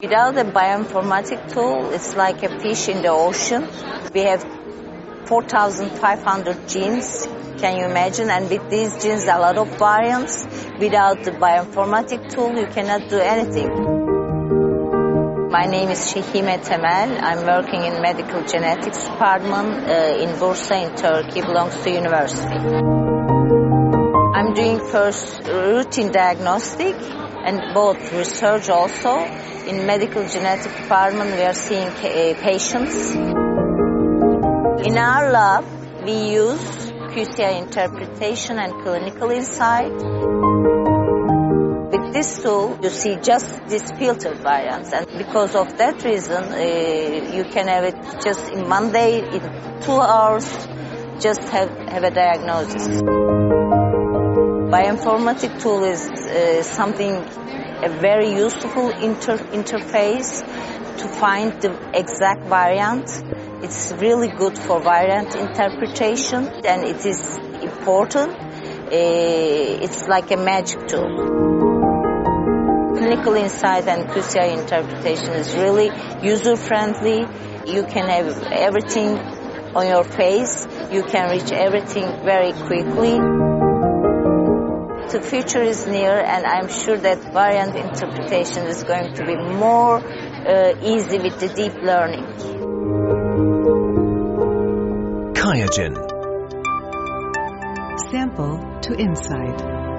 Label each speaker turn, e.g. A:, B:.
A: Without a bioinformatic tool, it's like a fish in the ocean. We have 4,500 genes. Can you imagine? And with these genes, a lot of variants. Without the bioinformatic tool, you cannot do anything. My name is Sehime Temel. I'm working in medical genetics department uh, in Bursa in Turkey, belongs to university. I'm doing first routine diagnostic and both research also. In medical genetic department, we are seeing uh, patients. In our lab, we use QCI interpretation and clinical insight. With this tool, you see just these filtered variants, and because of that reason, uh, you can have it just in one day, in two hours, just have, have a diagnosis. Bioinformatic tool is uh, something, a very useful inter interface to find the exact variant. It's really good for variant interpretation and it is important. Uh, it's like a magic tool. Clinical insight and QCI interpretation is really user-friendly. You can have everything on your face. You can reach everything very quickly. The future is near and I'm sure that variant interpretation is going to be more uh, easy with the deep learning.
B: QIAGEN.
C: Sample to insight.